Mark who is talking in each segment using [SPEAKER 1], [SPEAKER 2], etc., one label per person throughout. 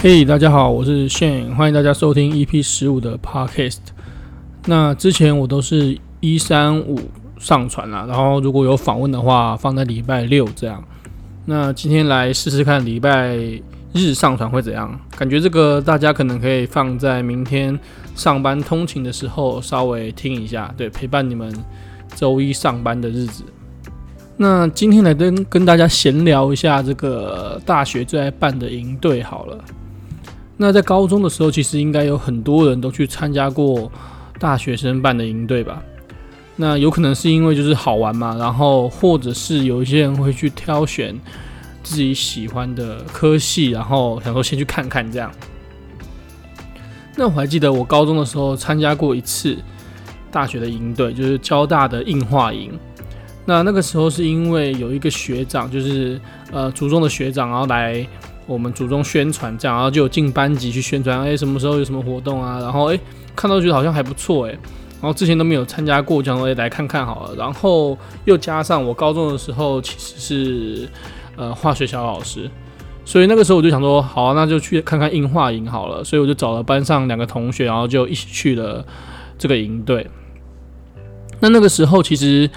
[SPEAKER 1] 嘿大家好，我是 Shane，欢迎大家收听 EP 十五的 Podcast。那之前我都是一三五上传啦，然后如果有访问的话，放在礼拜六这样。那今天来试试看礼拜日上传会怎样？感觉这个大家可能可以放在明天上班通勤的时候稍微听一下，对，陪伴你们周一上班的日子。那今天来跟跟大家闲聊一下这个大学最爱办的营队好了。那在高中的时候，其实应该有很多人都去参加过大学生办的营队吧？那有可能是因为就是好玩嘛，然后或者是有一些人会去挑选自己喜欢的科系，然后想说先去看看这样。那我还记得我高中的时候参加过一次大学的营队，就是交大的硬化营。那那个时候是因为有一个学长，就是呃初中的学长，然后来。我们主动宣传这样，然后就有进班级去宣传，哎，什么时候有什么活动啊？然后哎，看到觉得好像还不错哎，然后之前都没有参加过，讲说哎来看看好了。然后又加上我高中的时候其实是呃化学小老师，所以那个时候我就想说，好啊，那就去看看应化营好了。所以我就找了班上两个同学，然后就一起去了这个营队。那那个时候其实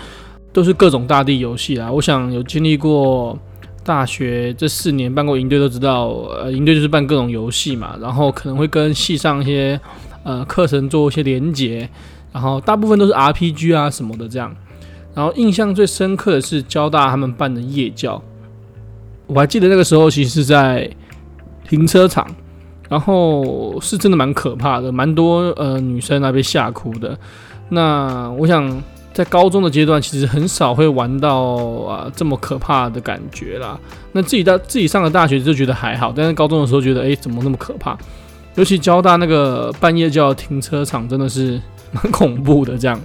[SPEAKER 1] 都是各种大地游戏啦，我想有经历过。大学这四年办过营队都知道，呃，营队就是办各种游戏嘛，然后可能会跟系上一些呃课程做一些连结，然后大部分都是 RPG 啊什么的这样。然后印象最深刻的是交大他们办的夜教，我还记得那个时候其实是在停车场，然后是真的蛮可怕的，蛮多呃女生啊被吓哭的。那我想。在高中的阶段，其实很少会玩到啊这么可怕的感觉啦。那自己到自己上了大学就觉得还好，但是高中的时候觉得，诶，怎么那么可怕？尤其交大那个半夜就要停车场，真的是蛮恐怖的。这样，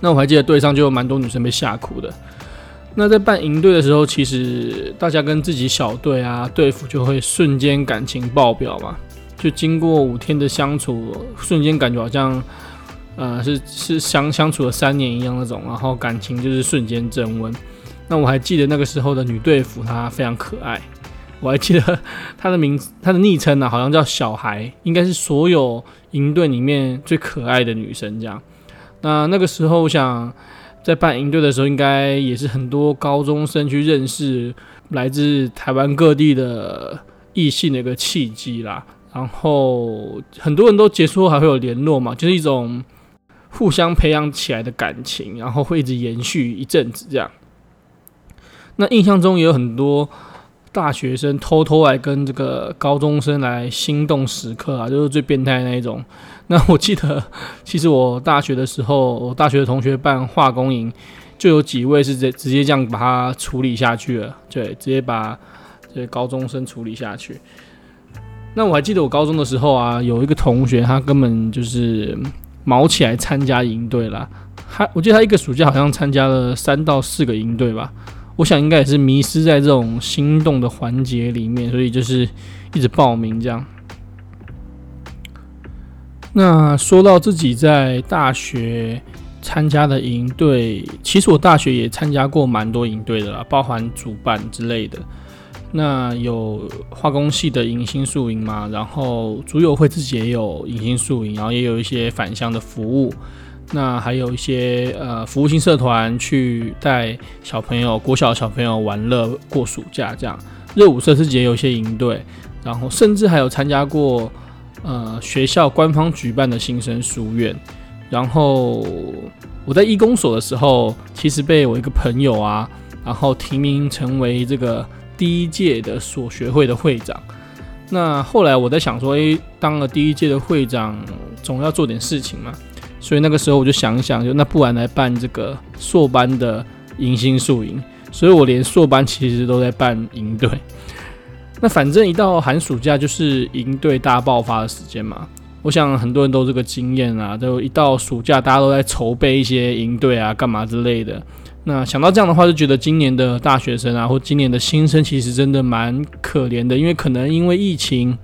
[SPEAKER 1] 那我还记得队上就有蛮多女生被吓哭的。那在办营队的时候，其实大家跟自己小队啊队服就会瞬间感情爆表嘛，就经过五天的相处，瞬间感觉好像。呃，是是相相处了三年一样那种，然后感情就是瞬间升温。那我还记得那个时候的女队服，她非常可爱。我还记得她的名字，她的昵称呢，好像叫小孩，应该是所有营队里面最可爱的女生这样。那那个时候，我想在办营队的时候，应该也是很多高中生去认识来自台湾各地的异性的一个契机啦。然后很多人都结束后还会有联络嘛，就是一种。互相培养起来的感情，然后会一直延续一阵子这样。那印象中也有很多大学生偷偷来跟这个高中生来心动时刻啊，就是最变态那一种。那我记得，其实我大学的时候，我大学的同学办化工营，就有几位是直直接这样把它处理下去了，对，直接把这高中生处理下去。那我还记得我高中的时候啊，有一个同学，他根本就是。卯起来参加营队啦，他我记得他一个暑假好像参加了三到四个营队吧，我想应该也是迷失在这种心动的环节里面，所以就是一直报名这样。那说到自己在大学参加的营队，其实我大学也参加过蛮多营队的啦，包含主办之类的。那有化工系的迎新宿营嘛，然后竹友会自己也有迎新宿营，然后也有一些返乡的服务。那还有一些呃服务性社团去带小朋友、国小小朋友玩乐过暑假这样。热舞社自己也有一些营队，然后甚至还有参加过呃学校官方举办的新生书院。然后我在义工所的时候，其实被我一个朋友啊，然后提名成为这个。第一届的所学会的会长，那后来我在想说，诶，当了第一届的会长，总要做点事情嘛，所以那个时候我就想一想，就那不然来办这个硕班的迎新宿营，所以我连硕班其实都在办营队。那反正一到寒暑假就是营队大爆发的时间嘛，我想很多人都这个经验啊，就一到暑假大家都在筹备一些营队啊，干嘛之类的。那想到这样的话，就觉得今年的大学生啊，或今年的新生，其实真的蛮可怜的，因为可能因为疫情，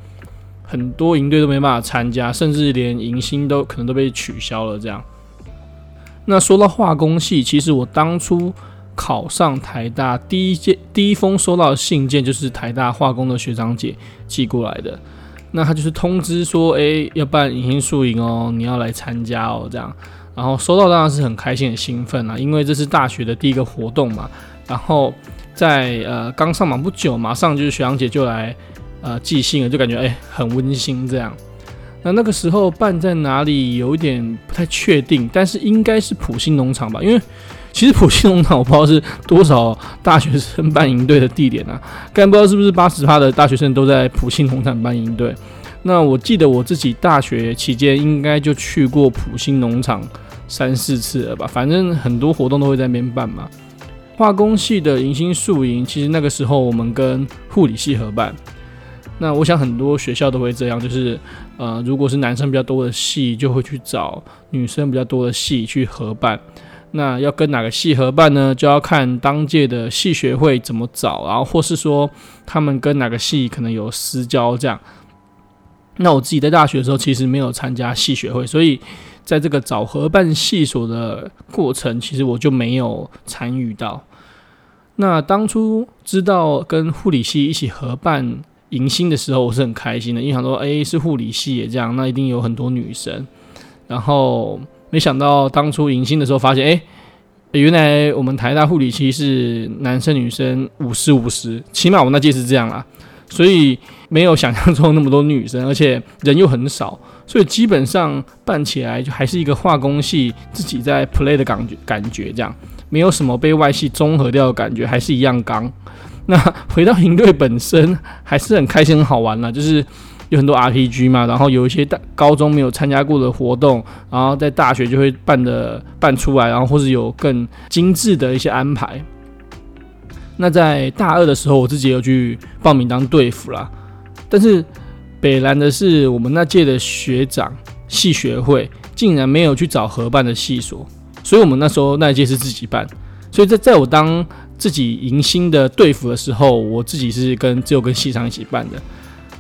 [SPEAKER 1] 很多营队都没办法参加，甚至连迎新都可能都被取消了。这样。那说到化工系，其实我当初考上台大，第一件第一封收到的信件就是台大化工的学长姐寄过来的。那他就是通知说，哎、要办迎新宿营哦，你要来参加哦，这样。然后收到当然是很开心、很兴奋啊，因为这是大学的第一个活动嘛。然后在呃刚上榜不久，马上就是学长姐就来呃寄信了，就感觉哎、很温馨这样。那那个时候办在哪里有一点不太确定，但是应该是普兴农场吧，因为。其实普兴农场我不知道是多少大学生办营队的地点啊，但不知道是不是八十趴的大学生都在普兴农场办营队。那我记得我自己大学期间应该就去过埔心农场三四次了吧，反正很多活动都会在那边办嘛。化工系的迎新宿营，其实那个时候我们跟护理系合办。那我想很多学校都会这样，就是呃，如果是男生比较多的系，就会去找女生比较多的系去合办。那要跟哪个系合办呢？就要看当届的系学会怎么找，然后或是说他们跟哪个系可能有私交这样。那我自己在大学的时候其实没有参加系学会，所以在这个找合办系所的过程，其实我就没有参与到。那当初知道跟护理系一起合办迎新的时候，我是很开心的，因为想说，诶，是护理系也这样，那一定有很多女生，然后。没想到当初迎新的时候，发现哎，原来我们台大护理系是男生女生五十五十，起码我那届是这样啦，所以没有想象中那么多女生，而且人又很少，所以基本上办起来就还是一个化工系自己在 play 的感觉，感觉这样，没有什么被外系综合掉的感觉，还是一样刚。那回到营队本身，还是很开心很好玩啦，就是。有很多 RPG 嘛，然后有一些大高中没有参加过的活动，然后在大学就会办的办出来，然后或是有更精致的一些安排。那在大二的时候，我自己有去报名当队服啦，但是北兰的是我们那届的学长系学会竟然没有去找合办的系所，所以我们那时候那一届是自己办。所以在在我当自己迎新的队服的时候，我自己是跟只有跟系上一起办的。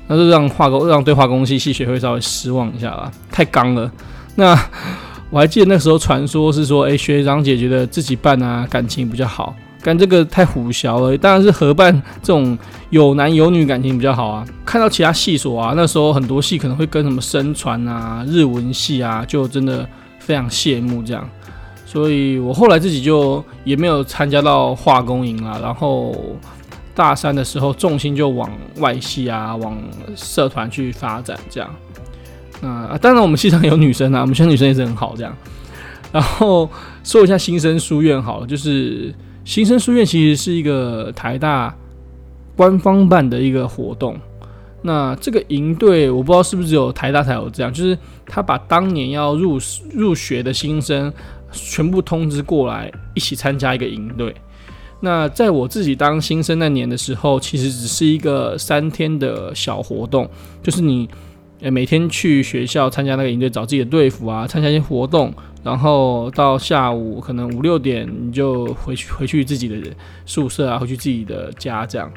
[SPEAKER 1] 那就让化工让对化工系系学会稍微失望一下啦，太刚了。那 我还记得那时候传说是说，哎、学长姐觉得自己办啊感情比较好，干这个太虎淆了。当然是合办这种有男有女感情比较好啊。看到其他系所啊，那时候很多系可能会跟什么生传啊、日文系啊，就真的非常羡慕这样。所以我后来自己就也没有参加到化工营了，然后。大三的时候，重心就往外系啊，往社团去发展，这样。那当然，我们系上有女生啊，我们系上女生也是很好，这样。然后说一下新生书院好了，就是新生书院其实是一个台大官方办的一个活动。那这个营队，我不知道是不是只有台大才有这样，就是他把当年要入入学的新生全部通知过来，一起参加一个营队。那在我自己当新生那年的时候，其实只是一个三天的小活动，就是你每天去学校参加那个营队，找自己的队服啊，参加一些活动，然后到下午可能五六点你就回去回去自己的宿舍啊，回去自己的家这样。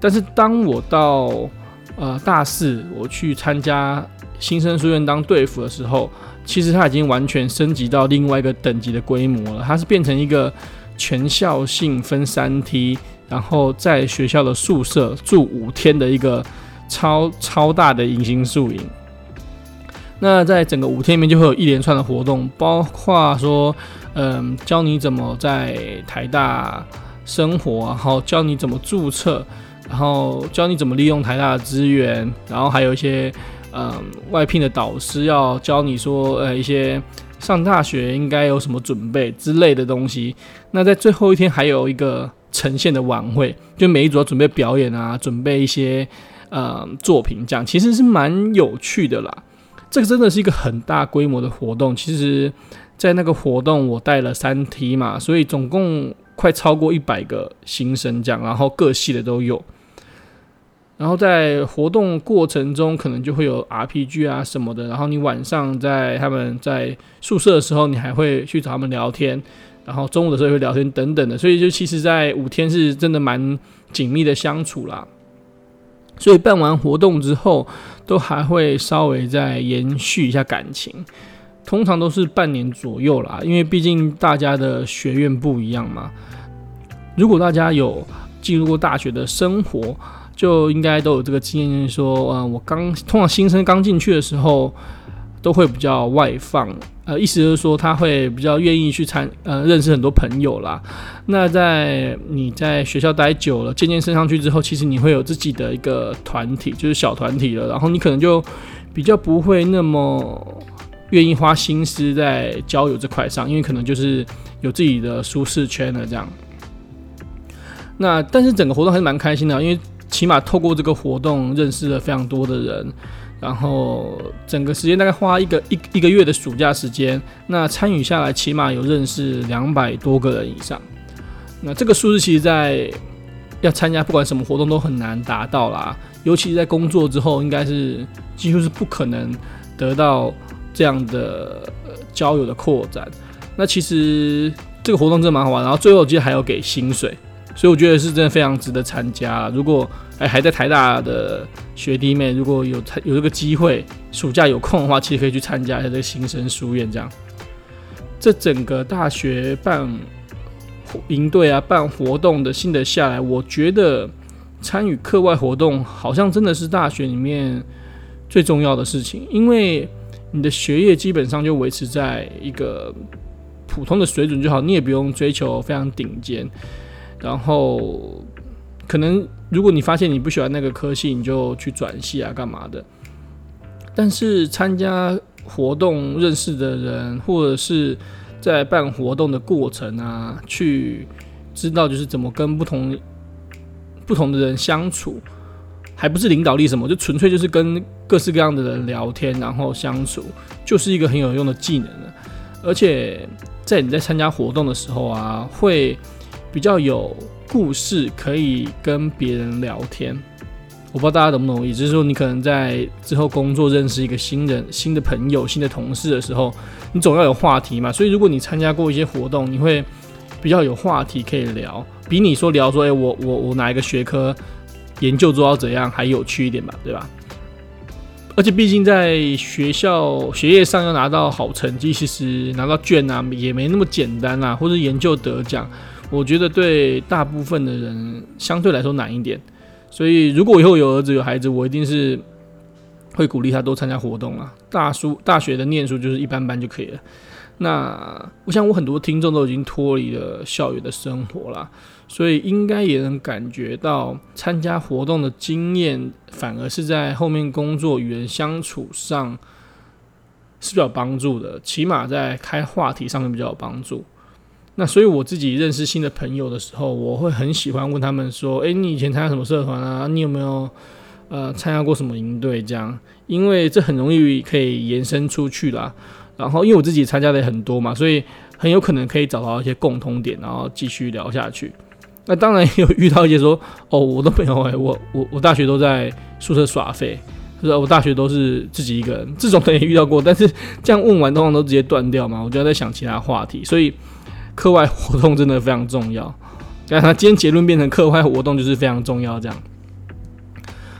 [SPEAKER 1] 但是当我到呃大四，我去参加新生书院当队服的时候，其实它已经完全升级到另外一个等级的规模了，它是变成一个。全校性分三梯，然后在学校的宿舍住五天的一个超超大的隐形宿营。那在整个五天里面就会有一连串的活动，包括说，嗯，教你怎么在台大生活，然后教你怎么注册，然后教你怎么利用台大的资源，然后还有一些嗯外聘的导师要教你说，呃，一些。上大学应该有什么准备之类的东西。那在最后一天还有一个呈现的晚会，就每一组要准备表演啊，准备一些呃作品，这样其实是蛮有趣的啦。这个真的是一个很大规模的活动。其实，在那个活动我带了三梯嘛，所以总共快超过一百个新生这样，然后各系的都有。然后在活动过程中，可能就会有 RPG 啊什么的。然后你晚上在他们在宿舍的时候，你还会去找他们聊天。然后中午的时候也会聊天等等的。所以就其实，在五天是真的蛮紧密的相处啦。所以办完活动之后，都还会稍微再延续一下感情。通常都是半年左右啦，因为毕竟大家的学院不一样嘛。如果大家有进入过大学的生活，就应该都有这个经验，说，嗯，我刚通常新生刚进去的时候，都会比较外放，呃，意思就是说他会比较愿意去参，呃，认识很多朋友啦。那在你在学校待久了，渐渐升上去之后，其实你会有自己的一个团体，就是小团体了，然后你可能就比较不会那么愿意花心思在交友这块上，因为可能就是有自己的舒适圈了这样。那但是整个活动还是蛮开心的，因为起码透过这个活动认识了非常多的人，然后整个时间大概花一个一一个月的暑假时间，那参与下来起码有认识两百多个人以上。那这个数字其实，在要参加不管什么活动都很难达到啦，尤其是在工作之后，应该是几乎是不可能得到这样的交友的扩展。那其实这个活动真的蛮好玩，然后最后其实还有给薪水。所以我觉得是真的非常值得参加。如果哎还在台大的学弟妹，如果有有这个机会，暑假有空的话，其实可以去参加一下这个新生书院。这样，这整个大学办营队啊，办活动的心得下来，我觉得参与课外活动好像真的是大学里面最重要的事情，因为你的学业基本上就维持在一个普通的水准就好，你也不用追求非常顶尖。然后，可能如果你发现你不喜欢那个科系，你就去转系啊，干嘛的？但是参加活动认识的人，或者是在办活动的过程啊，去知道就是怎么跟不同不同的人相处，还不是领导力什么，就纯粹就是跟各式各样的人聊天，然后相处，就是一个很有用的技能了。而且在你在参加活动的时候啊，会。比较有故事可以跟别人聊天，我不知道大家懂不懂，也就是说，你可能在之后工作认识一个新人、新的朋友、新的同事的时候，你总要有话题嘛。所以，如果你参加过一些活动，你会比较有话题可以聊，比你说聊说，哎、欸，我我我哪一个学科研究做到怎样还有趣一点吧，对吧？而且，毕竟在学校学业上要拿到好成绩，其实拿到卷啊也没那么简单啊，或者研究得奖。我觉得对大部分的人相对来说难一点，所以如果以后有儿子有孩子，我一定是会鼓励他多参加活动啊。大叔大学的念书就是一般般就可以了。那我想我很多听众都已经脱离了校园的生活了，所以应该也能感觉到参加活动的经验，反而是在后面工作与人相处上是比较帮助的，起码在开话题上面比较有帮助。那所以我自己认识新的朋友的时候，我会很喜欢问他们说：“诶，你以前参加什么社团啊？你有没有呃参加过什么营队？这样，因为这很容易可以延伸出去啦。然后，因为我自己参加的也很多嘛，所以很有可能可以找到一些共通点，然后继续聊下去。那当然有遇到一些说：哦，我都没有诶，我我我大学都在宿舍耍废，就是我大学都是自己一个人，这种人也遇到过。但是这样问完，通常都直接断掉嘛。我就要在想其他话题，所以。课外活动真的非常重要，那他今天结论变成课外活动就是非常重要，这样。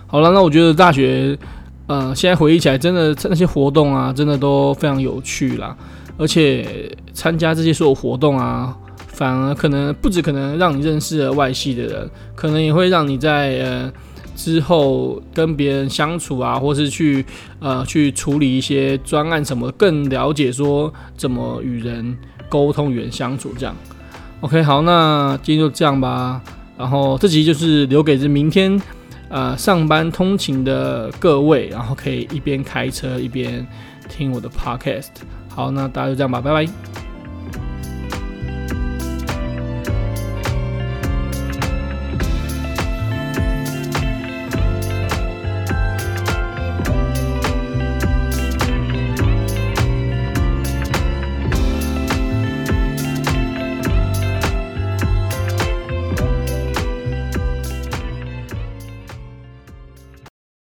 [SPEAKER 1] 好了，那我觉得大学，呃，现在回忆起来，真的那些活动啊，真的都非常有趣啦。而且参加这些所有活动啊，反而可能不止可能让你认识了外系的人，可能也会让你在呃之后跟别人相处啊，或是去呃去处理一些专案什么，更了解说怎么与人。沟通与人相处，这样，OK，好，那今天就这样吧。然后这集就是留给这明天呃上班通勤的各位，然后可以一边开车一边听我的 Podcast。好，那大家就这样吧，拜拜。